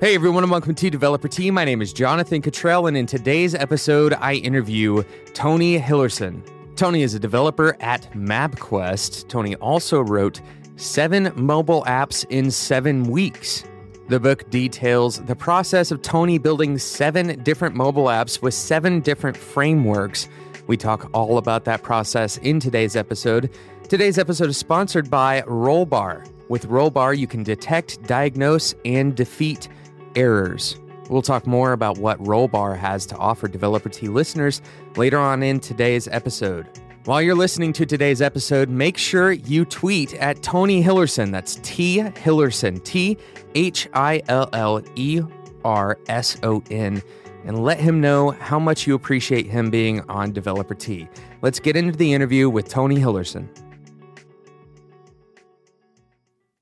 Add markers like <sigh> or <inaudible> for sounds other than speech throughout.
Hey everyone, and welcome to Developer Tea. My name is Jonathan Cutrell, and in today's episode, I interview Tony Hillerson. Tony is a developer at MapQuest. Tony also wrote Seven Mobile Apps in Seven Weeks. The book details the process of Tony building seven different mobile apps with seven different frameworks. We talk all about that process in today's episode. Today's episode is sponsored by Rollbar. With Rollbar, you can detect, diagnose, and defeat errors. We'll talk more about what Rollbar has to offer Developer Tea listeners later on in today's episode. While you're listening to today's episode, make sure you tweet at Tony Hillerson. That's T Hillerson, T H I L L E R S O N, and let him know how much you appreciate him being on Developer Tea. Let's get into the interview with Tony Hillerson.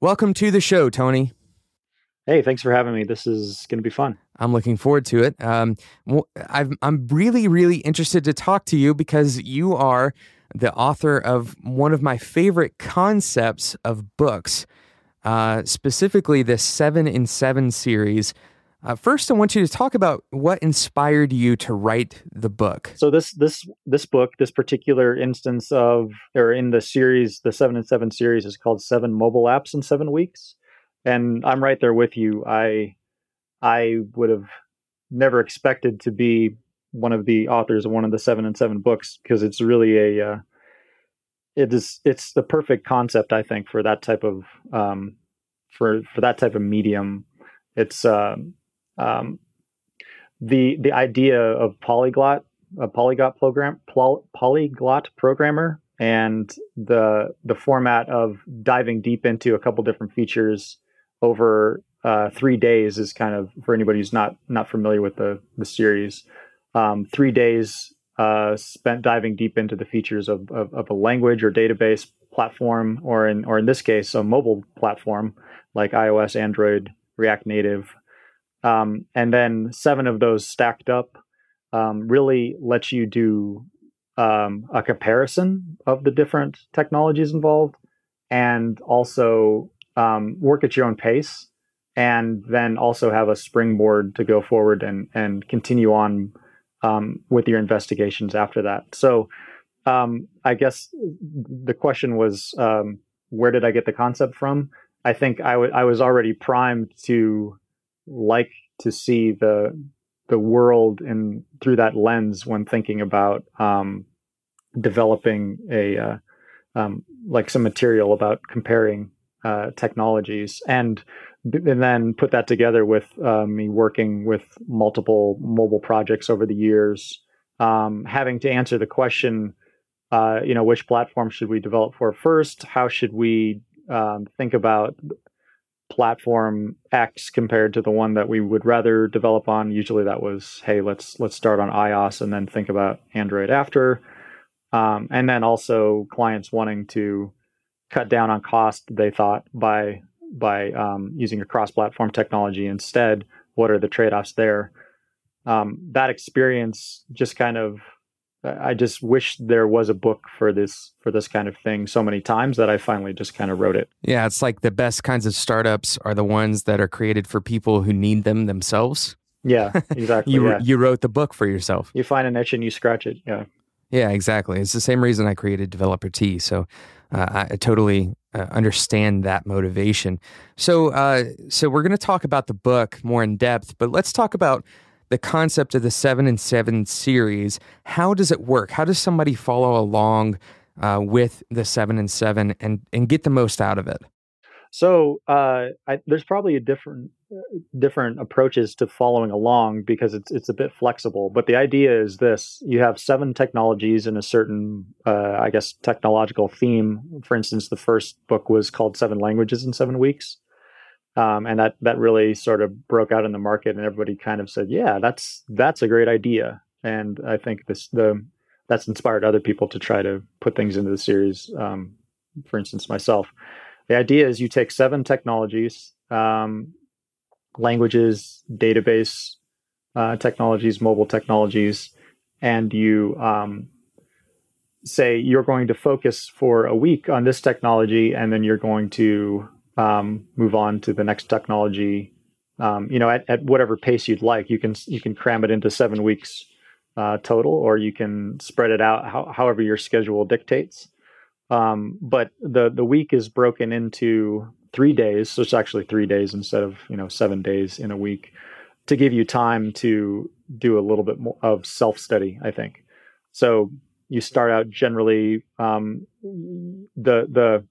Welcome to the show, Tony. Hey, thanks for having me. This is going to be fun. I'm looking forward to it. Um, i am really, really interested to talk to you because you are the author of one of my favorite concepts of books, uh, specifically the Seven in Seven series. Uh, first, I want you to talk about what inspired you to write the book. So this this this book, this particular instance of, or in the series, the Seven in Seven series, is called Seven Mobile Apps in Seven Weeks and I'm right there with you. I I would have never expected to be one of the authors of one of the seven and seven books because it's really a uh, it is it's the perfect concept I think for that type of um, for for that type of medium. It's uh, um, the the idea of polyglot a polyglot program polyglot programmer and the the format of diving deep into a couple different features over uh, three days is kind of for anybody who's not not familiar with the the series. Um, three days uh, spent diving deep into the features of, of, of, a language or database platform, or in or in this case, a mobile platform like iOS, Android, React Native, um, and then seven of those stacked up um, really lets you do um, a comparison of the different technologies involved, and also um, work at your own pace and then also have a springboard to go forward and, and continue on um, with your investigations after that. So um, I guess the question was, um, where did I get the concept from? I think I, w- I was already primed to like to see the the world in through that lens when thinking about um, developing a uh, um, like some material about comparing uh, technologies and and then put that together with uh, me working with multiple mobile projects over the years, um, having to answer the question, uh, you know, which platform should we develop for first? How should we um, think about platform X compared to the one that we would rather develop on? Usually, that was, hey, let's let's start on iOS and then think about Android after, um, and then also clients wanting to cut down on cost they thought by by um, using a cross-platform technology instead what are the trade-offs there? Um, that experience just kind of i just wish there was a book for this for this kind of thing so many times that i finally just kind of wrote it. Yeah it's like the best kinds of startups are the ones that are created for people who need them themselves. Yeah <laughs> exactly you yeah. you wrote the book for yourself. You find an itch and you scratch it yeah. Yeah exactly. It's the same reason i created developer tea so uh, I totally uh, understand that motivation. So, uh, so we're going to talk about the book more in depth, but let's talk about the concept of the seven and seven series. How does it work? How does somebody follow along uh, with the seven and seven and and get the most out of it? So uh, I, there's probably a different different approaches to following along because it's it's a bit flexible. But the idea is this: you have seven technologies in a certain, uh, I guess, technological theme. For instance, the first book was called Seven Languages in Seven Weeks, um, and that that really sort of broke out in the market, and everybody kind of said, "Yeah, that's that's a great idea." And I think this the that's inspired other people to try to put things into the series. Um, for instance, myself the idea is you take seven technologies, um, languages, database uh, technologies, mobile technologies, and you um, say you're going to focus for a week on this technology, and then you're going to um, move on to the next technology um, you know, at, at whatever pace you'd like. You can you can cram it into seven weeks uh, total, or you can spread it out how, however your schedule dictates. Um, but the the week is broken into three days, so it's actually three days instead of you know seven days in a week, to give you time to do a little bit more of self study. I think so. You start out generally um, the the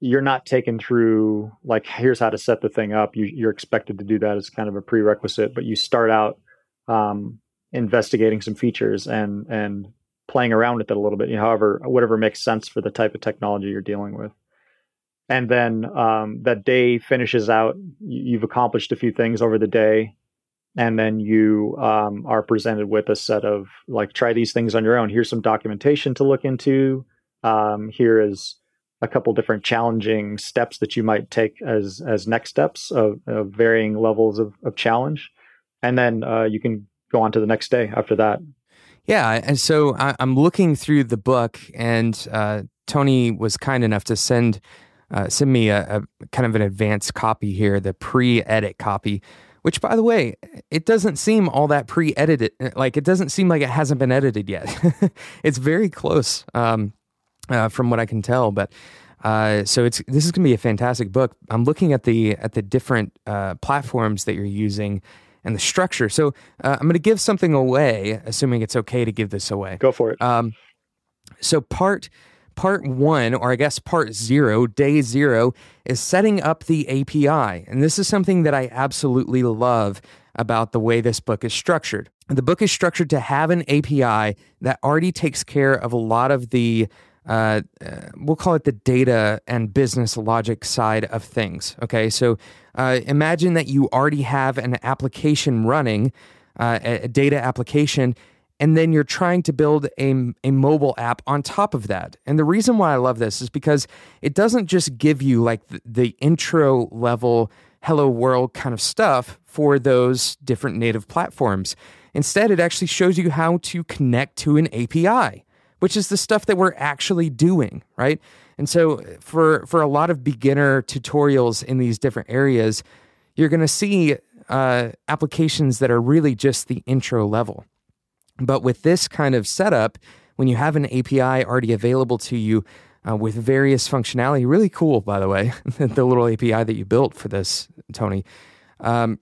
you're not taken through like here's how to set the thing up. You, are expected to do that as kind of a prerequisite, but you start out um, investigating some features and and playing around with it a little bit. You know, however, whatever makes sense for the type of technology you're dealing with. And then um, that day finishes out. You've accomplished a few things over the day, and then you um, are presented with a set of like try these things on your own. Here's some documentation to look into. Um, here is a couple different challenging steps that you might take as as next steps of, of varying levels of, of challenge, and then uh, you can go on to the next day after that. Yeah, and so I, am looking through the book, and uh, Tony was kind enough to send uh, send me a, a, kind of an advanced copy here, the pre-edit copy. Which, by the way, it doesn't seem all that pre-edited. Like it doesn't seem like it hasn't been edited yet. <laughs> it's very close. Um, uh, from what I can tell. But uh, so it's this is going to be a fantastic book. I'm looking at the at the different uh, platforms that you're using and the structure. So uh, I'm going to give something away, assuming it's okay to give this away. Go for it. Um, so part part one, or I guess part zero, day zero, is setting up the API, and this is something that I absolutely love about the way this book is structured. The book is structured to have an API that already takes care of a lot of the uh, we'll call it the data and business logic side of things. Okay, so uh, imagine that you already have an application running, uh, a data application, and then you're trying to build a, a mobile app on top of that. And the reason why I love this is because it doesn't just give you like the, the intro level hello world kind of stuff for those different native platforms. Instead, it actually shows you how to connect to an API which is the stuff that we're actually doing, right? And so for for a lot of beginner tutorials in these different areas, you're going to see uh, applications that are really just the intro level. But with this kind of setup, when you have an API already available to you uh, with various functionality, really cool, by the way, <laughs> the little API that you built for this, Tony. Um,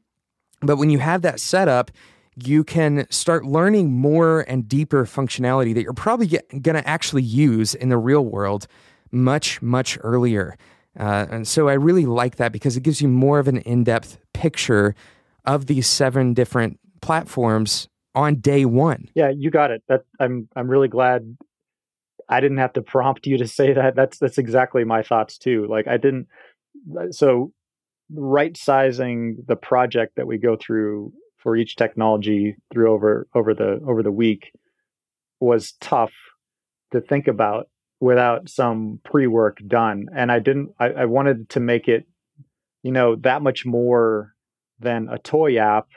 but when you have that setup, you can start learning more and deeper functionality that you're probably going to actually use in the real world much, much earlier. Uh, and so I really like that because it gives you more of an in depth picture of these seven different platforms on day one. Yeah, you got it. That I'm I'm really glad I didn't have to prompt you to say that. That's that's exactly my thoughts too. Like I didn't so right sizing the project that we go through for each technology through over over the over the week was tough to think about without some pre-work done. And i didn't I, I, wanted to make it you know that much more than a toy app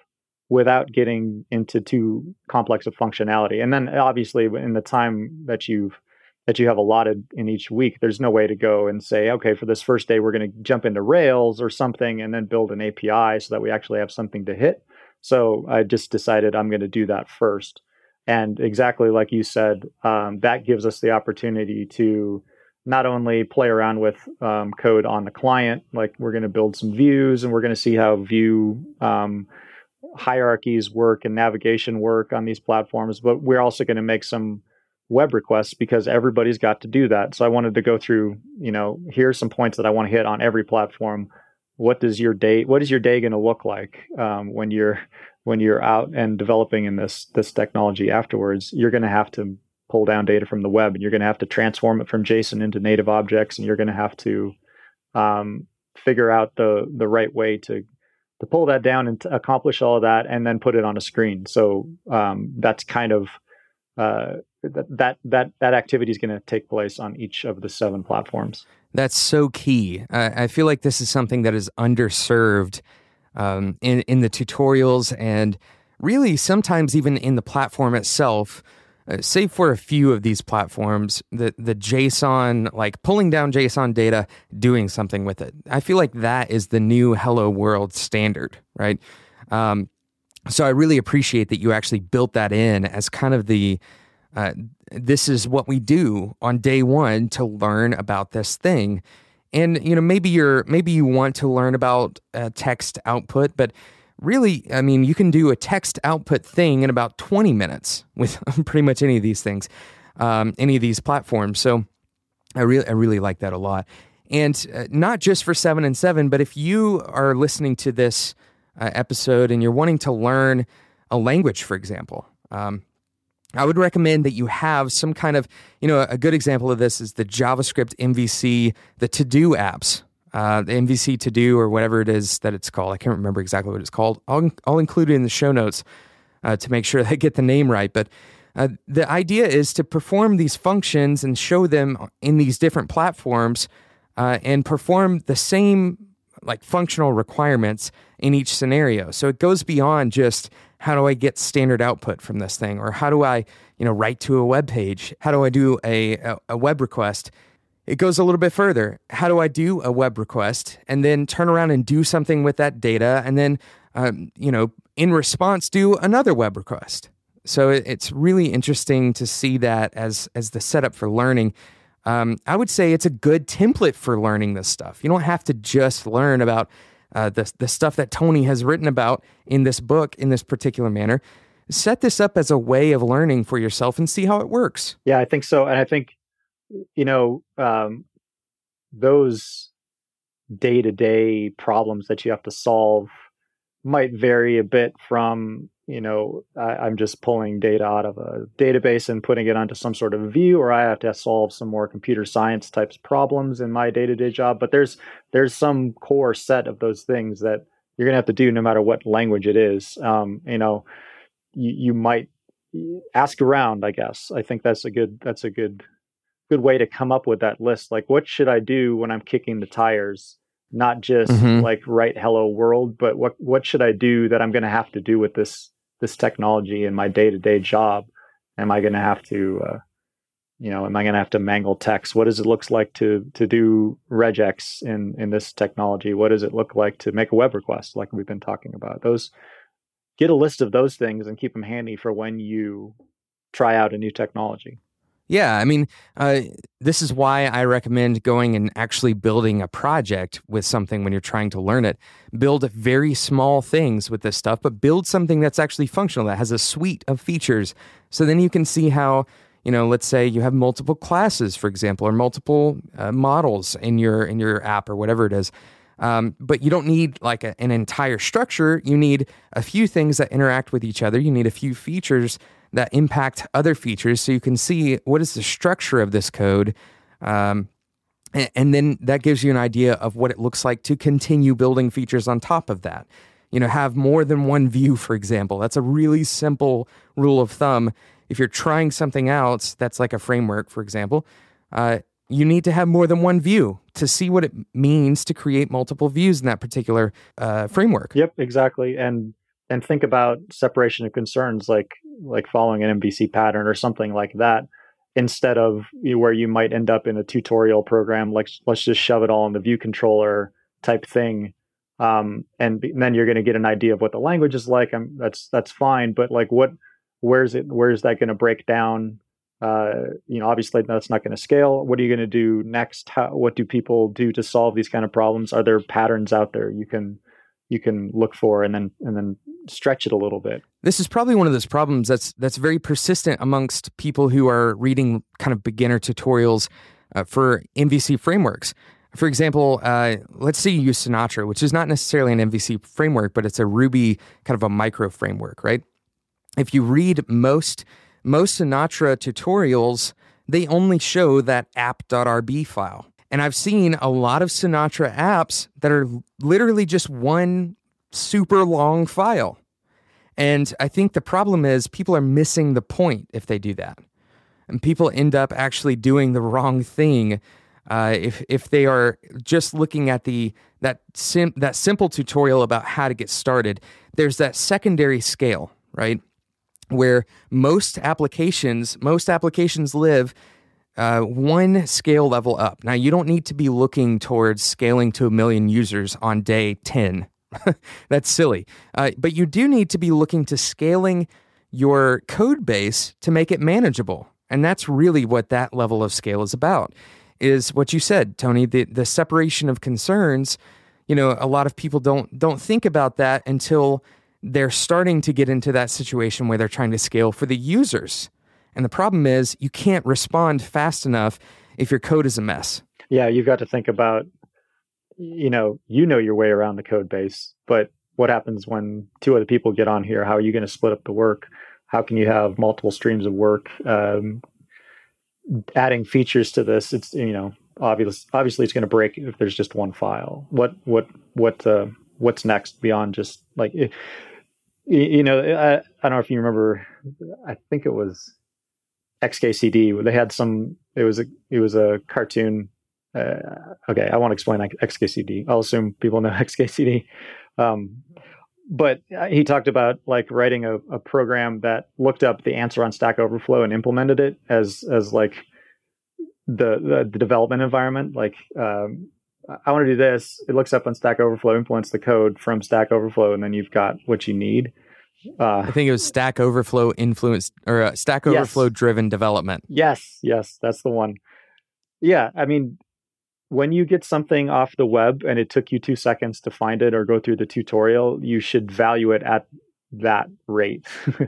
without getting into too complex of functionality. And then obviously in the time that you've that you have allotted in each week there's no way to go and say okay for this first day we're going to jump into rails or something and then build an api so that we actually have something to hit. So I just decided I'm going to do that first. And exactly like you said, um, that gives us the opportunity to not only play around with um, code on the client, like we're going to build some views and we're going to see how view um, hierarchies work and navigation work on these platforms, but we're also going to make some web requests because everybody's got to do that. So I wanted to go through, you know, here's some points that I want to hit on every platform what does your day what is your day going to look like um, when you're when you're out and developing in this this technology afterwards you're going to have to pull down data from the web and you're going to have to transform it from json into native objects and you're going to have to um, figure out the the right way to to pull that down and accomplish all of that and then put it on a screen so um, that's kind of uh, that that that activity is going to take place on each of the seven platforms that's so key. I feel like this is something that is underserved um, in in the tutorials and really sometimes even in the platform itself. uh, save for a few of these platforms, the the JSON, like pulling down JSON data, doing something with it. I feel like that is the new Hello World standard, right? Um, so I really appreciate that you actually built that in as kind of the uh, this is what we do on day one to learn about this thing. And you know maybe you're maybe you want to learn about uh, text output, but really, I mean, you can do a text output thing in about 20 minutes with <laughs> pretty much any of these things, um, any of these platforms. So I really, I really like that a lot. And uh, not just for seven and seven, but if you are listening to this uh, episode and you're wanting to learn a language, for example, um, I would recommend that you have some kind of, you know, a good example of this is the JavaScript MVC, the to do apps uh, the MVC to do or whatever it is that it's called. I can't remember exactly what it's called. I'll, I'll include it in the show notes uh, to make sure <laughs> they get the name right. But uh, the idea is to perform these functions and show them in these different platforms uh, and perform the same like functional requirements in each scenario. So it goes beyond just how do I get standard output from this thing or how do I, you know, write to a web page? How do I do a, a, a web request? It goes a little bit further. How do I do a web request and then turn around and do something with that data and then, um, you know, in response, do another web request? So it's really interesting to see that as as the setup for learning. Um, I would say it's a good template for learning this stuff. You don't have to just learn about uh, the the stuff that Tony has written about in this book in this particular manner. Set this up as a way of learning for yourself and see how it works. Yeah, I think so, and I think you know, um, those day to day problems that you have to solve might vary a bit from, you know, I, am just pulling data out of a database and putting it onto some sort of view, or I have to solve some more computer science types problems in my day to day job. But there's there's some core set of those things that you're gonna have to do no matter what language it is. Um, you know, you, you might ask around. I guess I think that's a good that's a good good way to come up with that list. Like, what should I do when I'm kicking the tires? Not just mm-hmm. like write hello world, but what what should I do that I'm going to have to do with this this technology in my day to day job? Am I going to have to, uh, you know, am I going to have to mangle text? What does it look like to to do regex in in this technology? What does it look like to make a web request, like we've been talking about? Those get a list of those things and keep them handy for when you try out a new technology. Yeah, I mean, uh, this is why I recommend going and actually building a project with something when you're trying to learn it. Build very small things with this stuff, but build something that's actually functional, that has a suite of features. So then you can see how, you know, let's say you have multiple classes, for example, or multiple uh, models in your in your app or whatever it is. Um, but you don't need like a, an entire structure. You need a few things that interact with each other. You need a few features that impact other features so you can see what is the structure of this code. Um, and, then that gives you an idea of what it looks like to continue building features on top of that. You know, have more than one view, for example. That's a really simple rule of thumb. If you're trying something else that's like a framework, for example, uh, you need to have more than one view to see what it means to create multiple views in that particular uh, framework. Yep, exactly. And and think about separation of concerns like like following an MVC pattern or something like that instead of where you might end up in a tutorial program like let's just shove it all in the view controller type thing um, and, and, then you're going to get an idea of what the language is like I'm, that's that's fine but like what where's it where's that going to break down? Uh, you know obviously that's not going to scale. What are you going to do next? How, what do people do to solve these kind of problems? Are there patterns out there you can you can look for and then and then stretch it a little bit. This is probably one of those problems that's that's very persistent amongst people who are reading kind of beginner tutorials uh, for MVC frameworks. For example, uh, let's say you use Sinatra, which is not necessarily an MVC framework, but it's a Ruby kind of a micro framework, right? If you read most most Sinatra tutorials, they only show that app.rb file. And I've seen a lot of Sinatra apps that are literally just one super long file. And I think the problem is people are missing the point if they do that. And people end up actually doing the wrong thing uh, if if they are just looking at the that sim, that simple tutorial about how to get started. There's that secondary scale, right? where most applications most applications live uh, one scale level up. Now, you don't need to be looking towards scaling to a million users on day 10. <laughs> That's silly. Uh, but you do need to be looking to scaling your code base to make it manageable. And that's really what that level of scale is about. Is what you said, Tony, the, the separation of concerns. You know, a lot of people don't don't think about that until they're starting to get into that situation where they're trying to scale for the users. And the problem is you can't respond fast enough if your code is a mess. Yeah, you've got to think about, you know, you know your way around the code base, but what happens when two other people get on here? How are you going to split up the work? How can you have multiple streams of work? Um, adding features to this, it's you know, obviously, obviously, it's going to break if there's just one file. What what what uh, what's next beyond just like, you know, I, I don't know if you remember. I think it was XKCD. They had some. It was a it was a cartoon. Uh, okay, I won't explain XKCD. I'll assume people know <laughs> XKCD. Um, but he talked about like writing a, a, program that looked up the answer on Stack Overflow and implemented it as as like the the, the development environment. Like um, I want to do this. It looks up on Stack Overflow, implements the code from Stack Overflow, and then you've got what you need. Uh, I think it was Stack Overflow influenced or uh, Stack Overflow yes. driven development. Yes, yes, that's the one. Yeah, I mean, when you get something off the web and it took you two seconds to find it or go through the tutorial, you should value it at that rate. <laughs>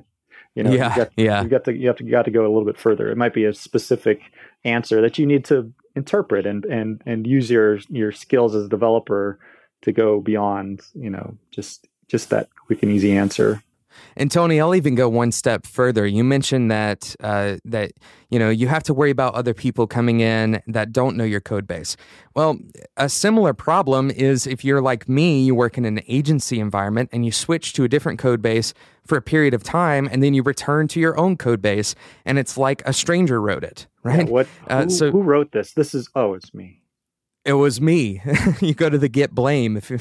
you know, yeah, you got, yeah. You got to you have to you got to go a little bit further. It might be a specific answer that you need to interpret and and and use your your skills as a developer to go beyond. You know, just just that quick and easy answer. And Tony, I'll even go one step further. You mentioned that uh, that you know you have to worry about other people coming in that don't know your code base. Well, a similar problem is if you're like me, you work in an agency environment and you switch to a different code base for a period of time, and then you return to your own code base, and it's like a stranger wrote it, right? Yeah, what? Uh, who, so who wrote this? This is oh, it's me it was me. <laughs> you go to the git blame if you're,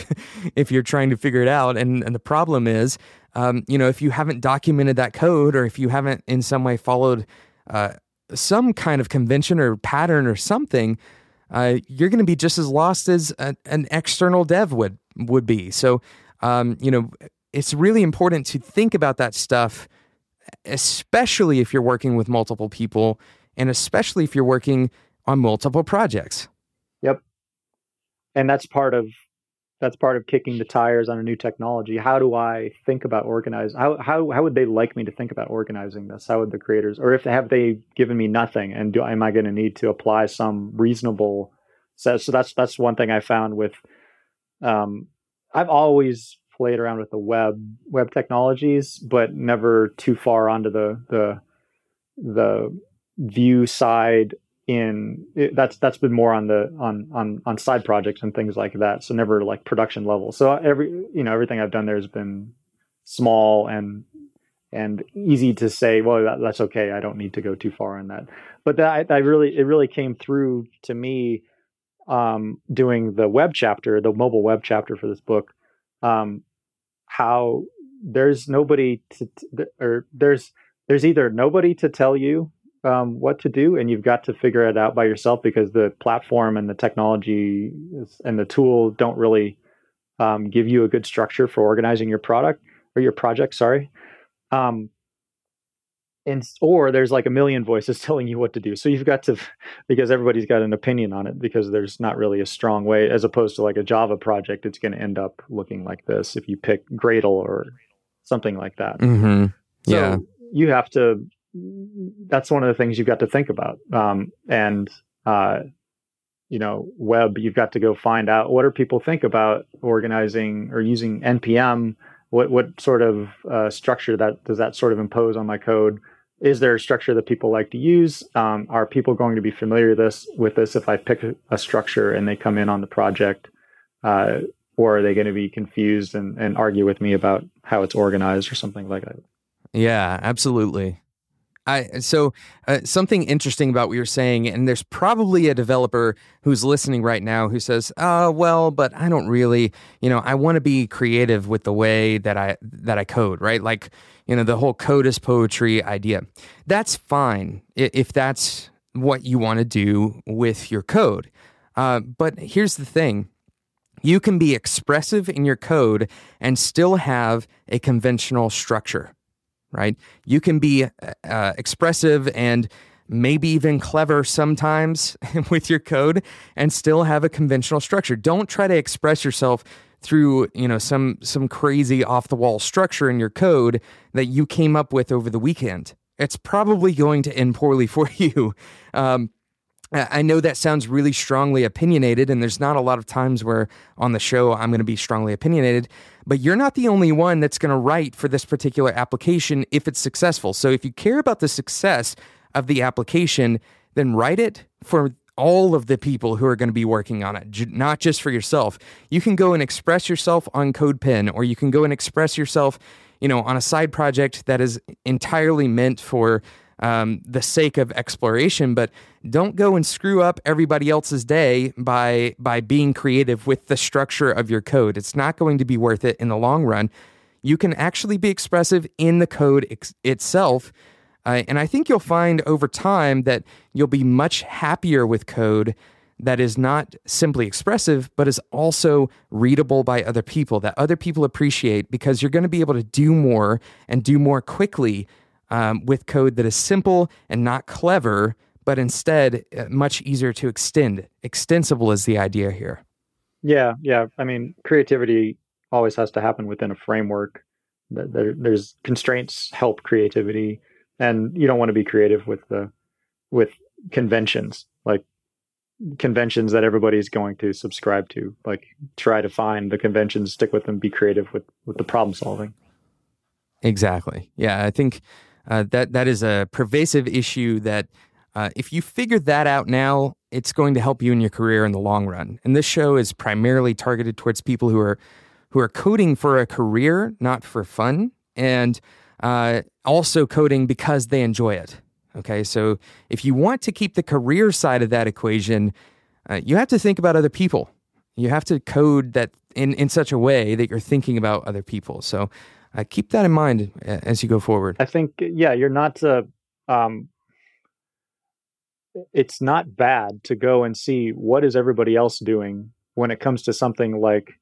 if you're trying to figure it out. And, and the problem is, um, you know, if you haven't documented that code or if you haven't in some way followed uh, some kind of convention or pattern or something, uh, you're going to be just as lost as a, an external dev would would be. So, um, you know, it's really important to think about that stuff, especially if you're working with multiple people, and especially if you're working on multiple projects. Yep and that's part of that's part of kicking the tires on a new technology. How do I think about organizing? How how how would they like me to think about organizing this? How would the creators, or if have they given me nothing, and do am I going to need to apply some reasonable? So, so that's that's one thing I found with. Um, I've always played around with the web web technologies, but never too far onto the the the view side in it, that's that's been more on the on on on side projects and things like that. So never like production level. So every you know everything i've done there has been small and and easy to say well that, that's okay. I don't need to go too far on that. But that I, I really it really came through to me um, doing the web chapter the mobile web chapter for this book um, how there's nobody to or there's there's either nobody to tell you um, what to do, and you've got to figure it out by yourself because the platform and the technology and the tool don't really um, give you a good structure for organizing your product or your project. Sorry. Um, and or there's like a million voices <laughs> telling you what to do. So you've got to because everybody's got an opinion on it because there's not really a strong way as opposed to like a Java project. It's going to end up looking like this if you pick Gradle or something like that. Mm-hmm. So yeah. you have to that's one of the things you've got to think about. Um, and, uh, you know, web, you've got to go find out what do people think about organizing or using NPM? What, what sort of uh, structure that does that sort of impose on my code? Is there a structure that people like to use? Um, are people going to be familiar with this, with this if I pick a structure and they come in on the project? Uh, or are they going to be confused and, and argue with me about how it's organized or something like that? Yeah, absolutely. I, so uh, something interesting about what you're saying, and there's probably a developer who's listening right now who says, "Oh, well, but I don't really, you know, I want to be creative with the way that I that I code, right? Like, you know, the whole code is poetry idea. That's fine if that's what you want to do with your code. Uh, but here's the thing: you can be expressive in your code and still have a conventional structure." Right? You can be uh, expressive and maybe even clever sometimes <laughs> with your code and still have a conventional structure. Don't try to express yourself through, you know, some some crazy off the wall structure in your code that you came up with over the weekend. It's probably going to end poorly <laughs> for you. Um, I know that sounds really strongly opinionated, and there's not a lot of times where on the show I'm going to be strongly opinionated, but you're not the only one that's going to write for this particular application if it's successful. So if you care about the success of the application, then write it for all of the people who are going to be working on it, not just for yourself. You can go and express yourself on CodePen, or you can go and express yourself, you know, on a side project that is entirely meant for um, the sake of exploration, but don't go and screw up everybody else's day by by being creative with the structure of your code. It's not going to be worth it in the long run. You can actually be expressive in the code ex- itself. Uh, and I think you'll find over time that you'll be much happier with code that is not simply expressive, but is also readable by other people, that other people appreciate because you're going to be able to do more and do more quickly um, with code that is simple and not clever, but instead uh, much easier to extend. Extensible is the idea here. Yeah, yeah. I mean, creativity always has to happen within a framework. There, there's constraints help creativity, and you don't want to be creative with the with conventions like conventions that everybody's going to subscribe to. Like, try to find the conventions, stick with them, be creative with with the problem solving. Exactly. Yeah, I think uh, that that is a pervasive issue that uh, if you figure that out now, it's going to help you in your career in the long run. And this show is primarily targeted towards people who are who are coding for a career, not for fun, and uh, also coding because they enjoy it. Okay, so if you want to keep the career side of that equation, uh, you have to think about other people. You have to code that in, in such a way that you're thinking about other people. So uh, keep that in mind as you go forward. I think, yeah, you're not. Uh, um, it's not bad to go and see what is everybody else doing when it comes to something like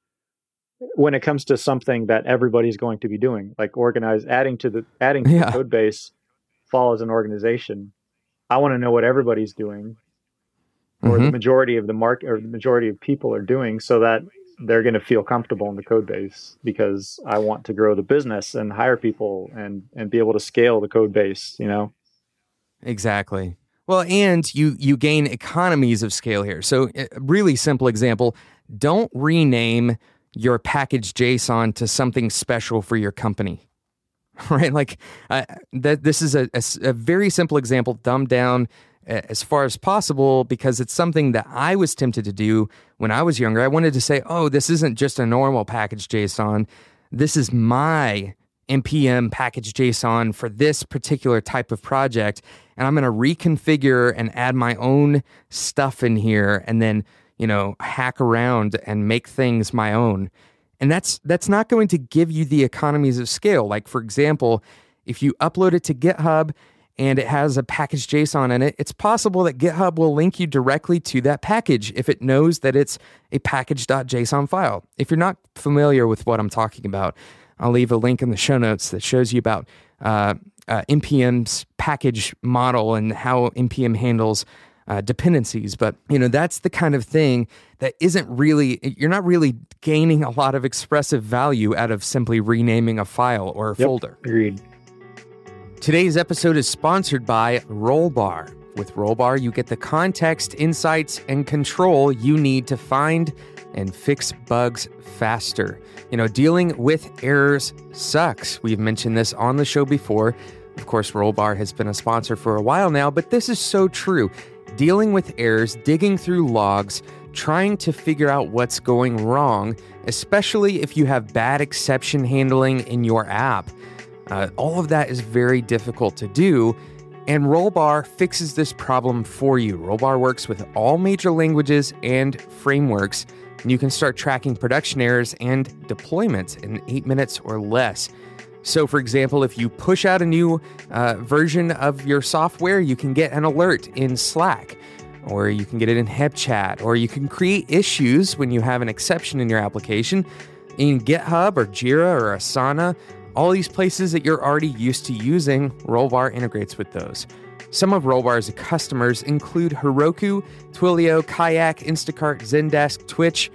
when it comes to something that everybody's going to be doing, like organize adding to the adding to yeah. the code base follows an organization. I want to know what everybody's doing, or mm-hmm. the majority of the market or the majority of people are doing, so that they're going to feel comfortable in the code base because I want to grow the business and hire people and and be able to scale the code base, you know. Exactly. Well, and you you gain economies of scale here. So, really simple example, don't rename your package JSON to something special for your company. <laughs> Right? Like uh, that this is a, a, a very simple example dumbed down as far as possible because it's something that I was tempted to do when I was younger. I wanted to say, oh, this isn't just a normal package JSON. This is my npm package JSON for this particular type of project. And I'm going to reconfigure and add my own stuff in here and then, you know, hack around and make things my own. And that's that's not going to give you the economies of scale. Like for example, if you upload it to GitHub and it has a package JSON in it, it's possible that GitHub will link you directly to that package if it knows that it's a package.json file. If you're not familiar with what I'm talking about, I'll leave a link in the show notes that shows you about uh, uh, npm's package model and how npm handles uh, dependencies. But you know that's the kind of thing that isn't really you're not really gaining a lot of expressive value out of simply renaming a file or a yep, folder. Agreed. Today's episode is sponsored by Rollbar. With Rollbar, you get the context, insights, and control you need to find and fix bugs faster. You know, dealing with errors sucks. We've mentioned this on the show before. Of course, Rollbar has been a sponsor for a while now, but this is so true. Dealing with errors, digging through logs, trying to figure out what's going wrong, especially if you have bad exception handling in your app. Uh, all of that is very difficult to do. And Rollbar fixes this problem for you. Rollbar works with all major languages and frameworks, and you can start tracking production errors and deployments in eight minutes or less. So, for example, if you push out a new uh, version of your software, you can get an alert in Slack, or you can get it in HipChat, or you can create issues when you have an exception in your application in GitHub or Jira or Asana all these places that you're already used to using, Rollbar integrates with those. Some of Rollbar's customers include Heroku, Twilio, Kayak, Instacart, Zendesk, Twitch,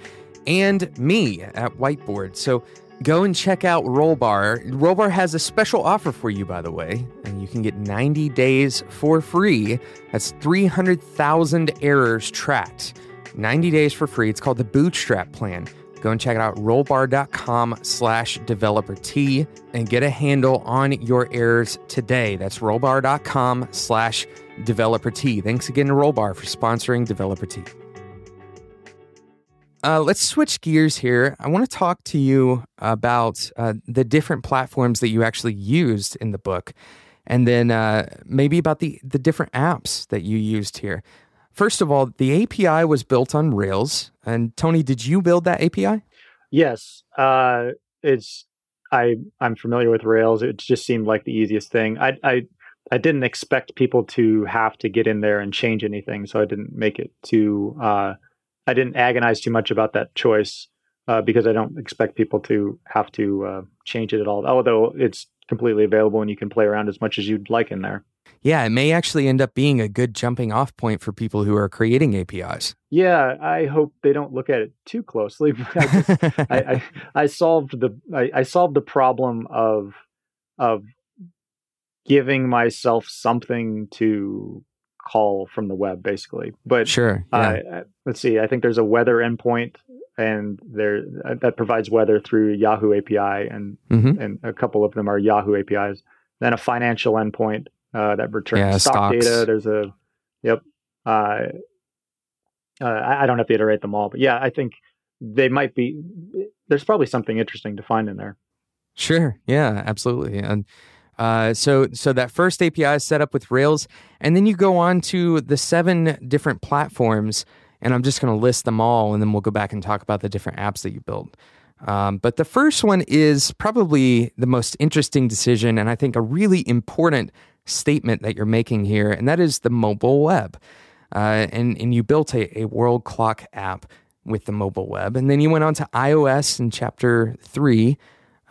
and me at Whiteboard. So go and check out Rollbar. Rollbar has a special offer for you, by the way, and you can get 90 days for free. That's 300,000 errors tracked. 90 days for free. It's called the Bootstrap Plan. Go and check it out, rollbar.com slash developer tea and get a handle on your errors today. That's rollbar.com slash developer tea. Thanks again to Rollbar for sponsoring Developer Tea. Uh, let's switch gears here. I want to talk to you about uh, the different platforms that you actually used in the book, and then uh, maybe about the, the different apps that you used here. First of all, the API was built on Rails. And Tony, did you build that API? Yes. Uh, it's I I'm familiar with Rails. It just seemed like the easiest thing. I I I didn't expect people to have to get in there and change anything, so I didn't make it too. Uh, I didn't agonize too much about that choice uh, because I don't expect people to have to uh, change it at all. Although it's completely available and you can play around as much as you'd like in there yeah, it may actually end up being a good jumping off point for people who are creating APIs. Yeah, I hope they don't look at it too closely. <laughs> I, just, I, I, <laughs> I, solved the I, I solved the problem of of giving myself something to call from the web, basically. But sure, yeah. uh, let's see. I think there's a weather endpoint, and there uh, that provides weather through Yahoo API, and mm-hmm. and a couple of them are Yahoo APIs. Then a financial endpoint uh, that returns yeah, stock stocks. data. There's a yep. Uh, uh, I, don't have to iterate them all, but yeah, I think they might be. There's probably something interesting to find in there. Sure. Yeah. Absolutely. And uh, so so that first API is set up with Rails, and then you go on to the seven different platforms, and I'm just going to list them all, and then we'll go back and talk about the different apps that you built. Um, but the first one is probably the most interesting decision, and I think a really important statement that you're making here, and that is the mobile web. Uh, and, and you built a, a world clock app with the mobile web. And then you went on to iOS in chapter three,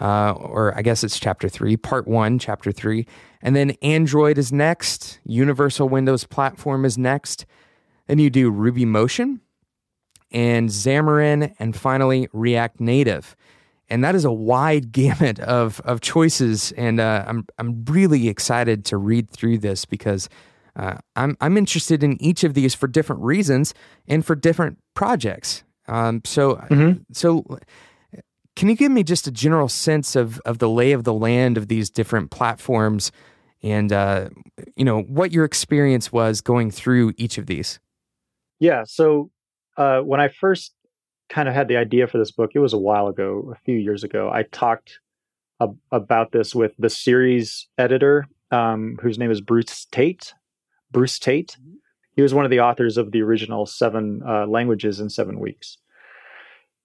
uh, or I guess it's chapter three, part one, chapter three. And then Android is next, Universal Windows Platform is next. Then you do Ruby Motion and Xamarin, and finally React Native and that is a wide <laughs> gamut of of choices. And uh, I'm I'm really excited to read through this because uh, I'm I'm interested in each of these for different reasons and for different projects. Um, so mm-hmm. so. Can you give me just a general sense of, of the lay of the land of these different platforms and uh, you know what your experience was going through each of these? Yeah, so uh, when I first kind of had the idea for this book, it was a while ago, a few years ago. I talked ab- about this with the series editor, um, whose name is Bruce Tate. Bruce Tate. Mm-hmm. He was one of the authors of the original Seven uh, Languages in Seven Weeks.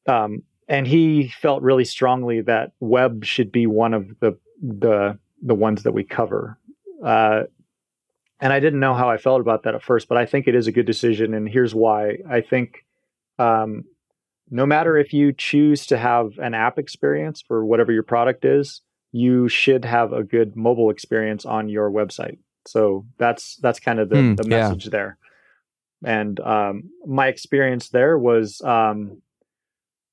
Um, and he felt really strongly that web should be one of the the the ones that we cover. Uh, and I didn't know how I felt about that at first, but I think it is a good decision, and here's why. I think um, no matter if you choose to have an app experience for whatever your product is, you should have a good mobile experience on your website. So that's that's kind of the, mm, the message yeah. there. And um, my experience there was um,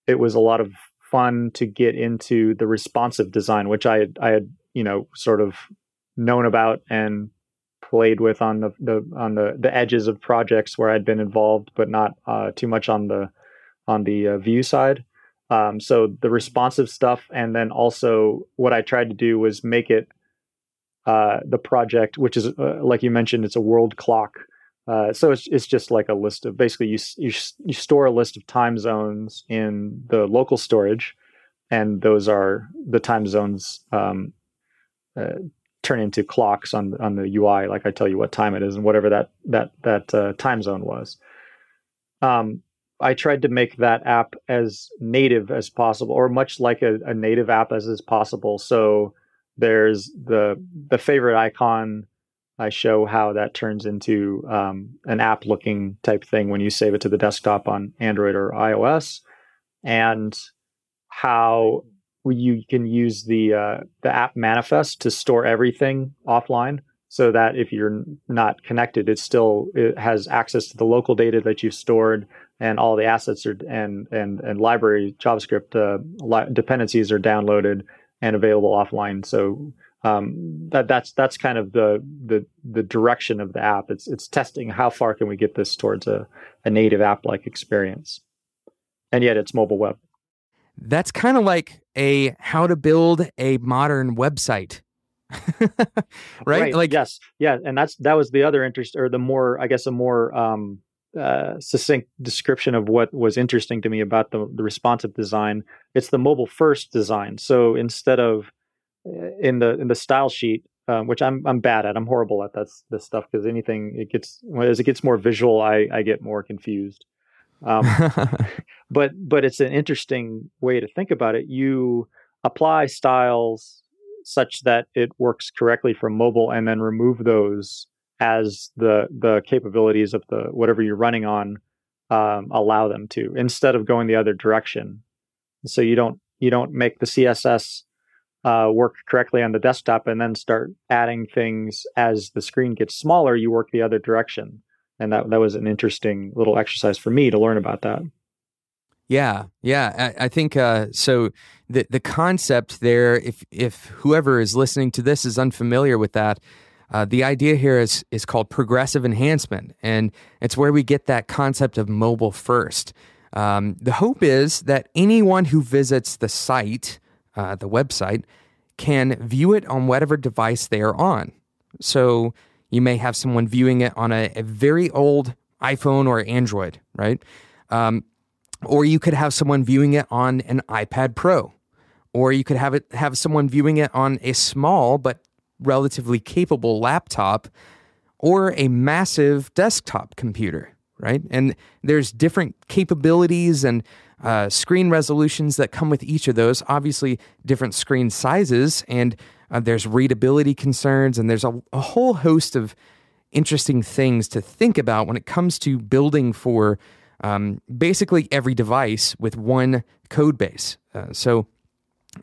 it was a lot of fun to get into the responsive design, which I had, I had you know sort of known about and played with on the, the on the the edges of projects where I'd been involved, but not uh, too much on the on the uh, view side. Um, so the responsive stuff, and then also what I tried to do was make it uh, the project, which is uh, like you mentioned, it's a world clock. Uh, so it's it's just like a list of basically you, you you store a list of time zones in the local storage, and those are the time zones um, uh, turn into clocks on on the UI, like I tell you what time it is and whatever that that that uh, time zone was. Um, I tried to make that app as native as possible, or much like a, a native app as is possible. So there's the the favorite icon. I show how that turns into um, an app looking type thing when you save it to the desktop on Android or iOS, and how you can use the uh, the app manifest to store everything offline so that if you're not connected it still it has access to the local data that you've stored and all the assets are and and and library javascript uh, li- dependencies are downloaded and available offline so um, that that's that's kind of the the the direction of the app it's it's testing how far can we get this towards a, a native app like experience and yet it's mobile web that's kind of like a how to build a modern website. <laughs> right? right? Like yes, yeah, and that's that was the other interest, or the more, I guess, a more um, uh, succinct description of what was interesting to me about the, the responsive design. It's the mobile first design. So instead of uh, in the in the style sheet, um, which I'm I'm bad at, I'm horrible at that this stuff because anything it gets as it gets more visual, I I get more confused. Um, <laughs> but but it's an interesting way to think about it. You apply styles such that it works correctly for mobile, and then remove those as the the capabilities of the whatever you're running on um, allow them to, instead of going the other direction. So you don't you don't make the CSS uh, work correctly on the desktop and then start adding things as the screen gets smaller. You work the other direction and that that was an interesting little exercise for me to learn about that. Yeah, yeah, I, I think uh, so. The the concept there, if if whoever is listening to this is unfamiliar with that, uh, the idea here is is called progressive enhancement, and it's where we get that concept of mobile first. Um, the hope is that anyone who visits the site, uh, the website, can view it on whatever device they are on. So you may have someone viewing it on a, a very old iPhone or Android, right? Um, or you could have someone viewing it on an iPad Pro, or you could have it have someone viewing it on a small but relatively capable laptop, or a massive desktop computer, right? And there's different capabilities and uh, screen resolutions that come with each of those. Obviously, different screen sizes and uh, there's readability concerns, and there's a, a, whole host of interesting things to think about when it comes to building for um, basically every device with one code base. Uh, so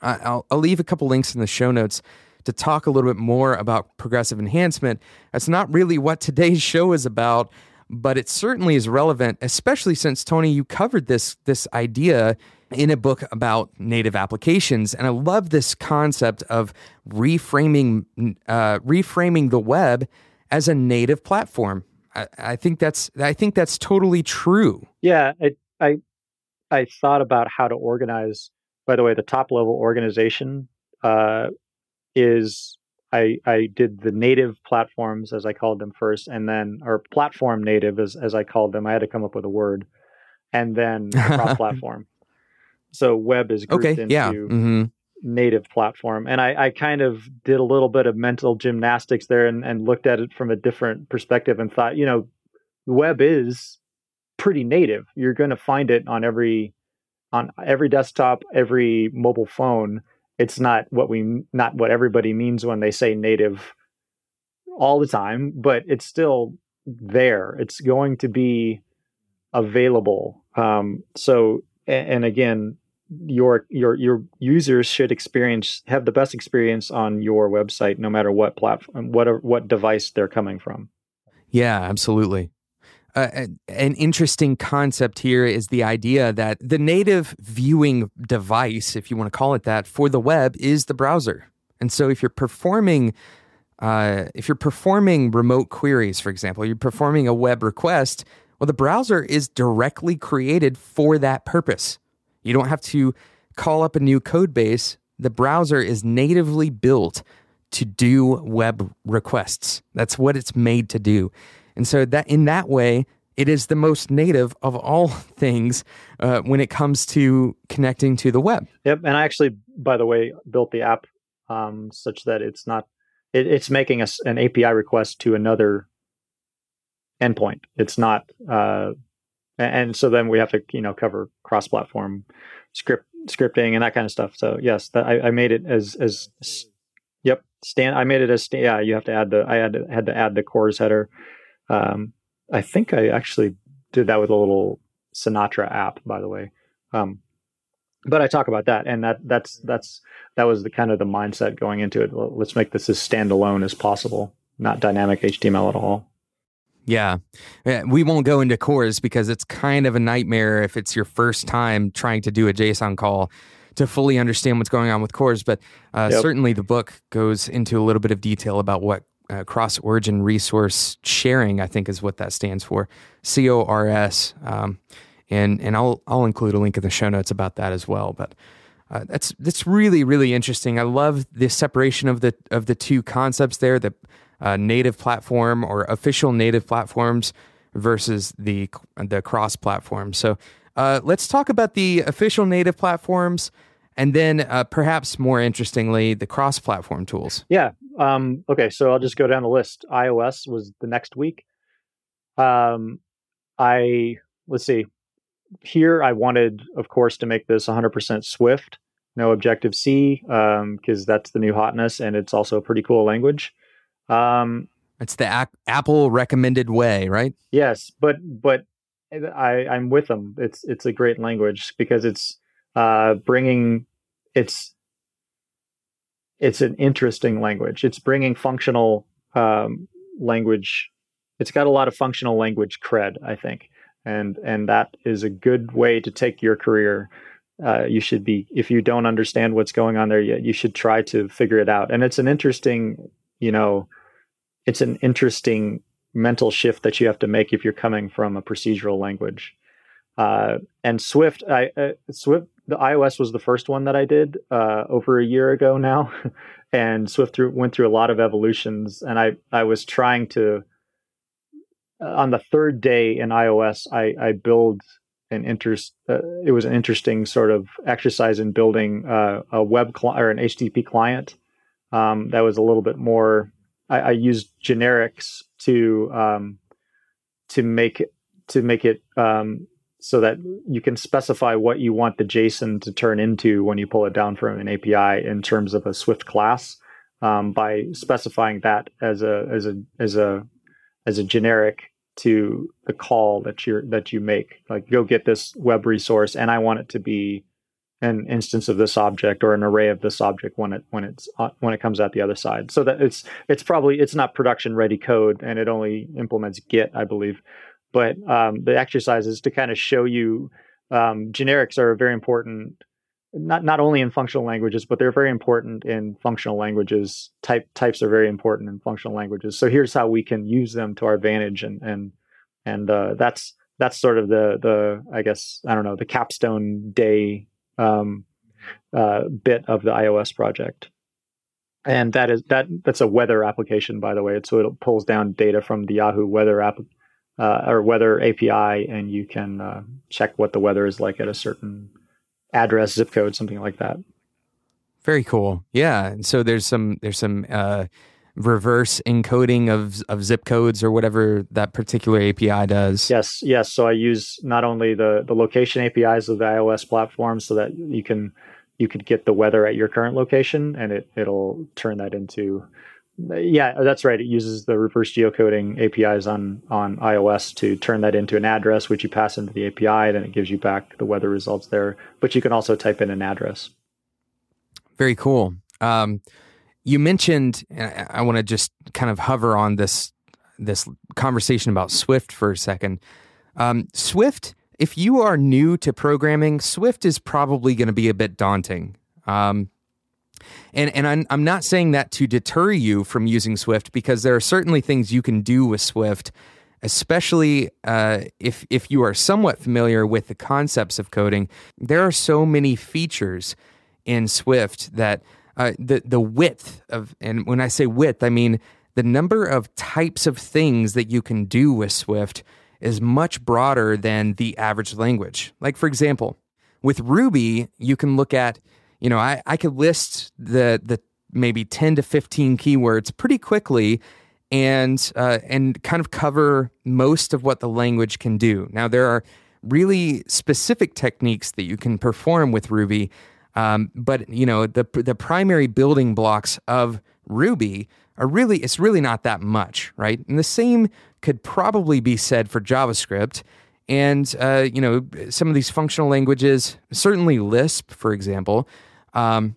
I'll, I'll leave a couple links in the show notes to talk a little bit more about progressive enhancement. That's not really what today's show is about, but it certainly is relevant, especially since Tony, you covered this this idea in a book about native applications, and I love this concept of reframing uh, reframing the web as a native platform. I, I, think that's I think that's totally true. Yeah, I, I I thought about how to organize. By the way, the top level organization uh, is I I did the native platforms as I called them first, and then or platform native as as I called them. I had to come up with a word, and then cross <laughs> platform. So web is grouped okay, into yeah. mm-hmm. native platform. And I, I, kind of did a little bit of mental gymnastics there and, and looked at it from a different perspective and thought, you know, web is pretty native. You're going to find it on every on every desktop, every mobile phone. It's not what we not what everybody means when they say native all the time, but it's still there. It's going to be available. Um, so and again your your your users should experience have the best experience on your website no matter what platform what what device they're coming from yeah absolutely an interesting concept here is the idea that the native viewing device if you want to call it that for the web is the browser and so if you're performing uh, if you're performing remote queries for example you're performing a web request well, the browser is directly created for that purpose. You don't have to call up a new code base. The browser is natively built to do web requests. That's what it's made to do. And so that in that way, it is the most native of all <laughs> things uh, when it comes to connecting to the web. Yep. And I actually, by the way, built the app um, such that it's not it, it's making a, an API request to another endpoint. It's not, uh, and so then we have to you know cover cross-platform script scripting and that kind of stuff. So yes, that, I, I made it as as yep stand. I made it as yeah. You have to add the I had to, had to add the CORS header. Um, I think I actually did that with a little Sinatra app, by the way. Um, but I talk about that, and that that's that's that was the kind of the mindset going into it. Let's make this as standalone as possible, not dynamic HTML at all. Yeah. We won't go into CORS because it's kind of a nightmare if it's your first time trying to do a JSON call to fully understand what's going on with CORS. But uh, yep. certainly the book goes into a little bit of detail about what uh, cross origin resource sharing, I think, is what that stands for C O R S. Um, and and I'll I'll include a link in the show notes about that as well. But uh, that's that's really really interesting. I love the separation of the of the two concepts there. The uh, native platform or official native platforms versus the the cross platform. So uh, let's talk about the official native platforms, and then uh, perhaps more interestingly, the cross platform tools. Yeah. Um, okay. So I'll just go down the list. iOS was the next week. Um, I let's see. Here, I wanted, of course, to make this 100% Swift, no Objective C, because um, that's the new hotness, and it's also a pretty cool language. Um, it's the a- Apple recommended way, right? Yes, but but I I'm with them. It's it's a great language because it's uh, bringing it's it's an interesting language. It's bringing functional um, language. It's got a lot of functional language cred, I think, and and that is a good way to take your career. Uh, you should be if you don't understand what's going on there yet, you should try to figure it out. And it's an interesting, you know, it's an interesting mental shift that you have to make if you're coming from a procedural language. Uh, and Swift, I, uh, Swift, the iOS was the first one that I did uh, over a year ago now, <laughs> and Swift through, went through a lot of evolutions. And I, I was trying to, uh, on the third day in iOS, I, I build an interest. Uh, it was an interesting sort of exercise in building uh, a web or an HTTP client um, that was a little bit more I, I used generics to um, to make it to make it um, so that you can specify what you want the JSON to turn into when you pull it down from an API in terms of a Swift class um, by specifying that as a as a as a as a generic to the call that you that you make. Like go get this web resource, and I want it to be an instance of this object or an array of this object when it when it's uh, when it comes out the other side. So that it's it's probably it's not production ready code and it only implements GET, I believe. But um, the exercise is to kind of show you um, generics are very important, not not only in functional languages, but they're very important in functional languages. Type types are very important in functional languages. So here's how we can use them to our advantage, and and and uh, that's that's sort of the the I guess I don't know the capstone day um, uh, bit of the iOS project. And that is that that's a weather application, by the way. So it pulls down data from the Yahoo weather app uh, or weather API, and you can uh, check what the weather is like at a certain address, zip code, something like that. Very cool. Yeah. So there's some there's some uh, reverse encoding of of zip codes or whatever that particular API does. Yes, yes. So I use not only the the location APIs of the iOS platform so that you can you could get the weather at your current location and it it'll turn that into yeah, that's right. It uses the reverse geocoding APIs on on iOS to turn that into an address which you pass into the API then it gives you back the weather results there, but you can also type in an address. Very cool. Um, you mentioned, I want to just kind of hover on this this conversation about Swift for a second. Um, Swift, if you are new to programming, Swift is probably going to be a bit daunting. Um, and and I'm, I'm not saying that to deter you from using Swift because there are certainly things you can do with Swift, especially uh, if if you are somewhat familiar with the concepts of coding. There are so many features in Swift that uh, the the width of, and when I say width, I mean the number of types of things that you can do with Swift is much broader than the average language. Like for example, with Ruby, you can look at, you know, I, I could list the the maybe 10 to 15 keywords pretty quickly and uh, and kind of cover most of what the language can do. Now there are really specific techniques that you can perform with Ruby, um, but you know the the primary building blocks of Ruby are really it's really not that much, right? And the same could probably be said for JavaScript. And uh, you know some of these functional languages, certainly Lisp, for example, um,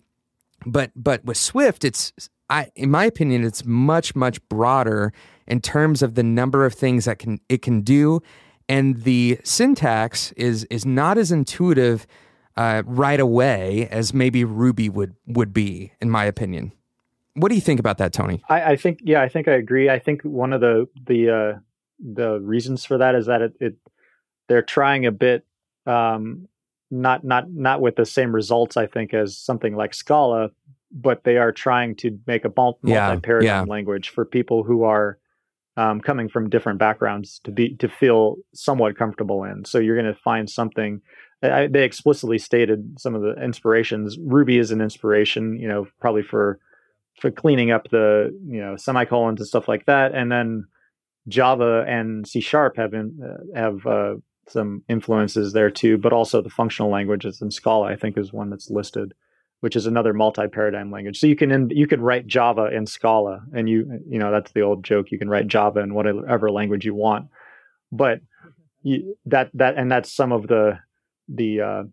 but but with Swift, it's I, in my opinion, it's much much broader in terms of the number of things that can it can do, and the syntax is is not as intuitive uh, right away as maybe Ruby would would be, in my opinion. What do you think about that, Tony? I, I think yeah, I think I agree. I think one of the the uh, the reasons for that is that it, it they're trying a bit um, not not not with the same results I think as something like Scala, but they are trying to make a multi-paradigm yeah, yeah. language for people who are um, coming from different backgrounds to be to feel somewhat comfortable in. So you're going to find something. I, they explicitly stated some of the inspirations. Ruby is an inspiration, you know, probably for for cleaning up the you know semicolons and stuff like that, and then Java and C sharp have in, uh, have uh, some influences there too, but also the functional languages and Scala I think is one that's listed which is another multi-paradigm language. So you can in, you can write Java in Scala, and you you know that's the old joke. You can write Java in whatever language you want, but you, that that and that's some of the the uh,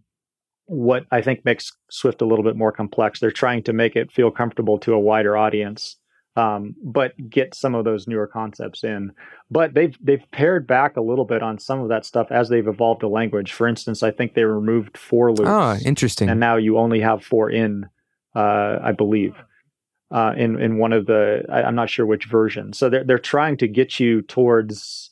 what I think makes Swift a little bit more complex. They're trying to make it feel comfortable to a wider audience, um, but get some of those newer concepts in. But they've they've pared back a little bit on some of that stuff as they've evolved a language. For instance, I think they removed for loops. Oh, interesting. And now you only have for in, uh, I believe, uh, in in one of the I, I'm not sure which version. So they're they're trying to get you towards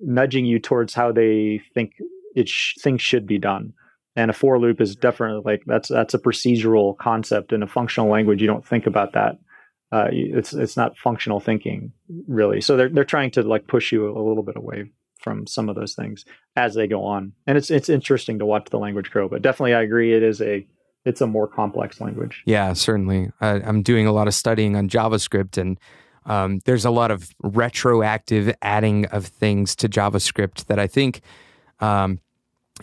nudging you towards how they think it sh- things should be done. And a for loop is definitely like that's that's a procedural concept in a functional language. You don't think about that uh, it's it's not functional thinking really. So they're they're trying to like push you a little bit away from some of those things as they go on, and it's it's interesting to watch the language grow. But definitely, I agree, it is a it's a more complex language. Yeah, certainly. I'm doing a lot of studying on JavaScript, and um, there's a lot of retroactive adding of things to JavaScript that I think. Um,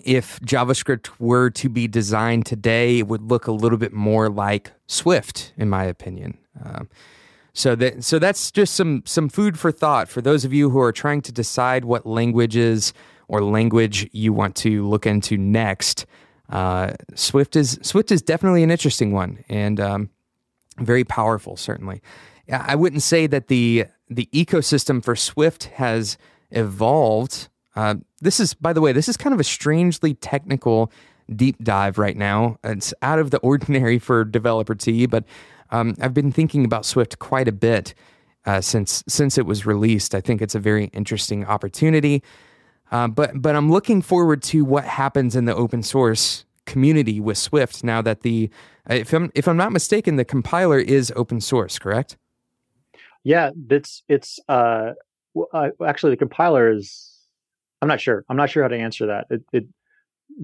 if JavaScript were to be designed today, it would look a little bit more like Swift, in my opinion. Um, so that so that's just some some food for thought for those of you who are trying to decide what languages or language you want to look into next. Uh, Swift is Swift is definitely an interesting one and um, very powerful. Certainly, I wouldn't say that the the ecosystem for Swift has evolved. Uh, this is, by the way, this is kind of a strangely technical deep dive right now. It's out of the ordinary for developer Tea, but um, I've been thinking about Swift quite a bit uh, since since it was released. I think it's a very interesting opportunity. Uh, but but I'm looking forward to what happens in the open source community with Swift now that the if I'm if I'm not mistaken, the compiler is open source, correct? Yeah, it's it's uh, uh actually the compiler is. I'm not sure. I'm not sure how to answer that. It, it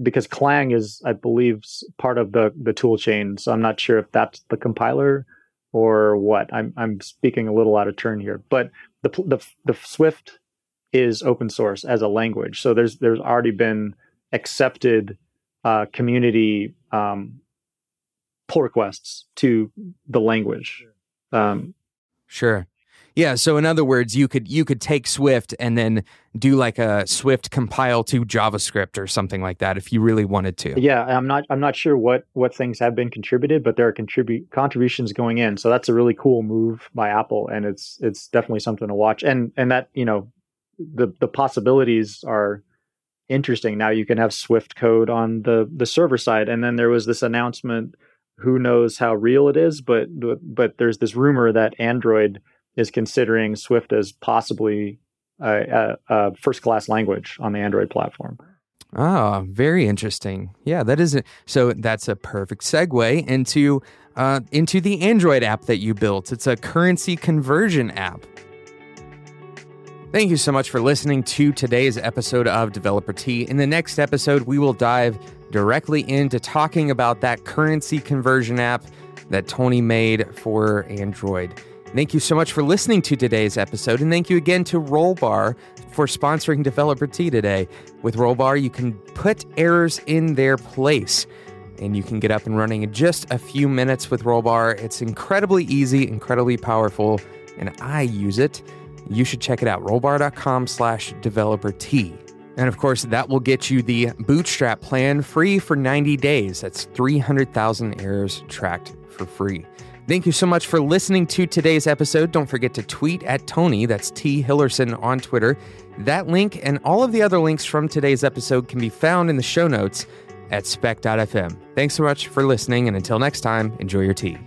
because Clang is, I believe, part of the the tool chain. So I'm not sure if that's the compiler or what. I'm I'm speaking a little out of turn here, but the the the Swift is open source as a language. So there's there's already been accepted uh, community um, pull requests to the language. Um, sure. Yeah, so in other words, you could you could take Swift and then do like a Swift compile to JavaScript or something like that if you really wanted to. Yeah, I'm not I'm not sure what what things have been contributed, but there are contribute contributions going in. So that's a really cool move by Apple and it's it's definitely something to watch. And and that, you know, the the possibilities are interesting. Now you can have Swift code on the the server side and then there was this announcement who knows how real it is, but but there's this rumor that Android is considering Swift as possibly a, a, a first class language on the Android platform. Ah, very interesting. Yeah, that is a, so. That's a perfect segue into uh, into the Android app that you built. It's a currency conversion app. Thank you so much for listening to today's episode of Developer Tea. In the next episode, we will dive directly into talking about that currency conversion app that Tony made for Android. Thank you so much for listening to today's episode, and thank you again to Rollbar for sponsoring Developer Tea today. With Rollbar, you can put errors in their place, and you can get up and running in just a few minutes with Rollbar. It's incredibly easy, incredibly powerful, and I use it. You should check it out, rollbar.com slash developer tea. And of course, that will get you the Bootstrap plan free for 90 days. That's 300,000 errors tracked for free. Thank you so much for listening to today's episode. Don't forget to tweet at Tony, that's T. Hillerson on Twitter. That link and all of the other links from today's episode can be found in the show notes at spec.fm. Thanks so much for listening, and until next time, enjoy your tea.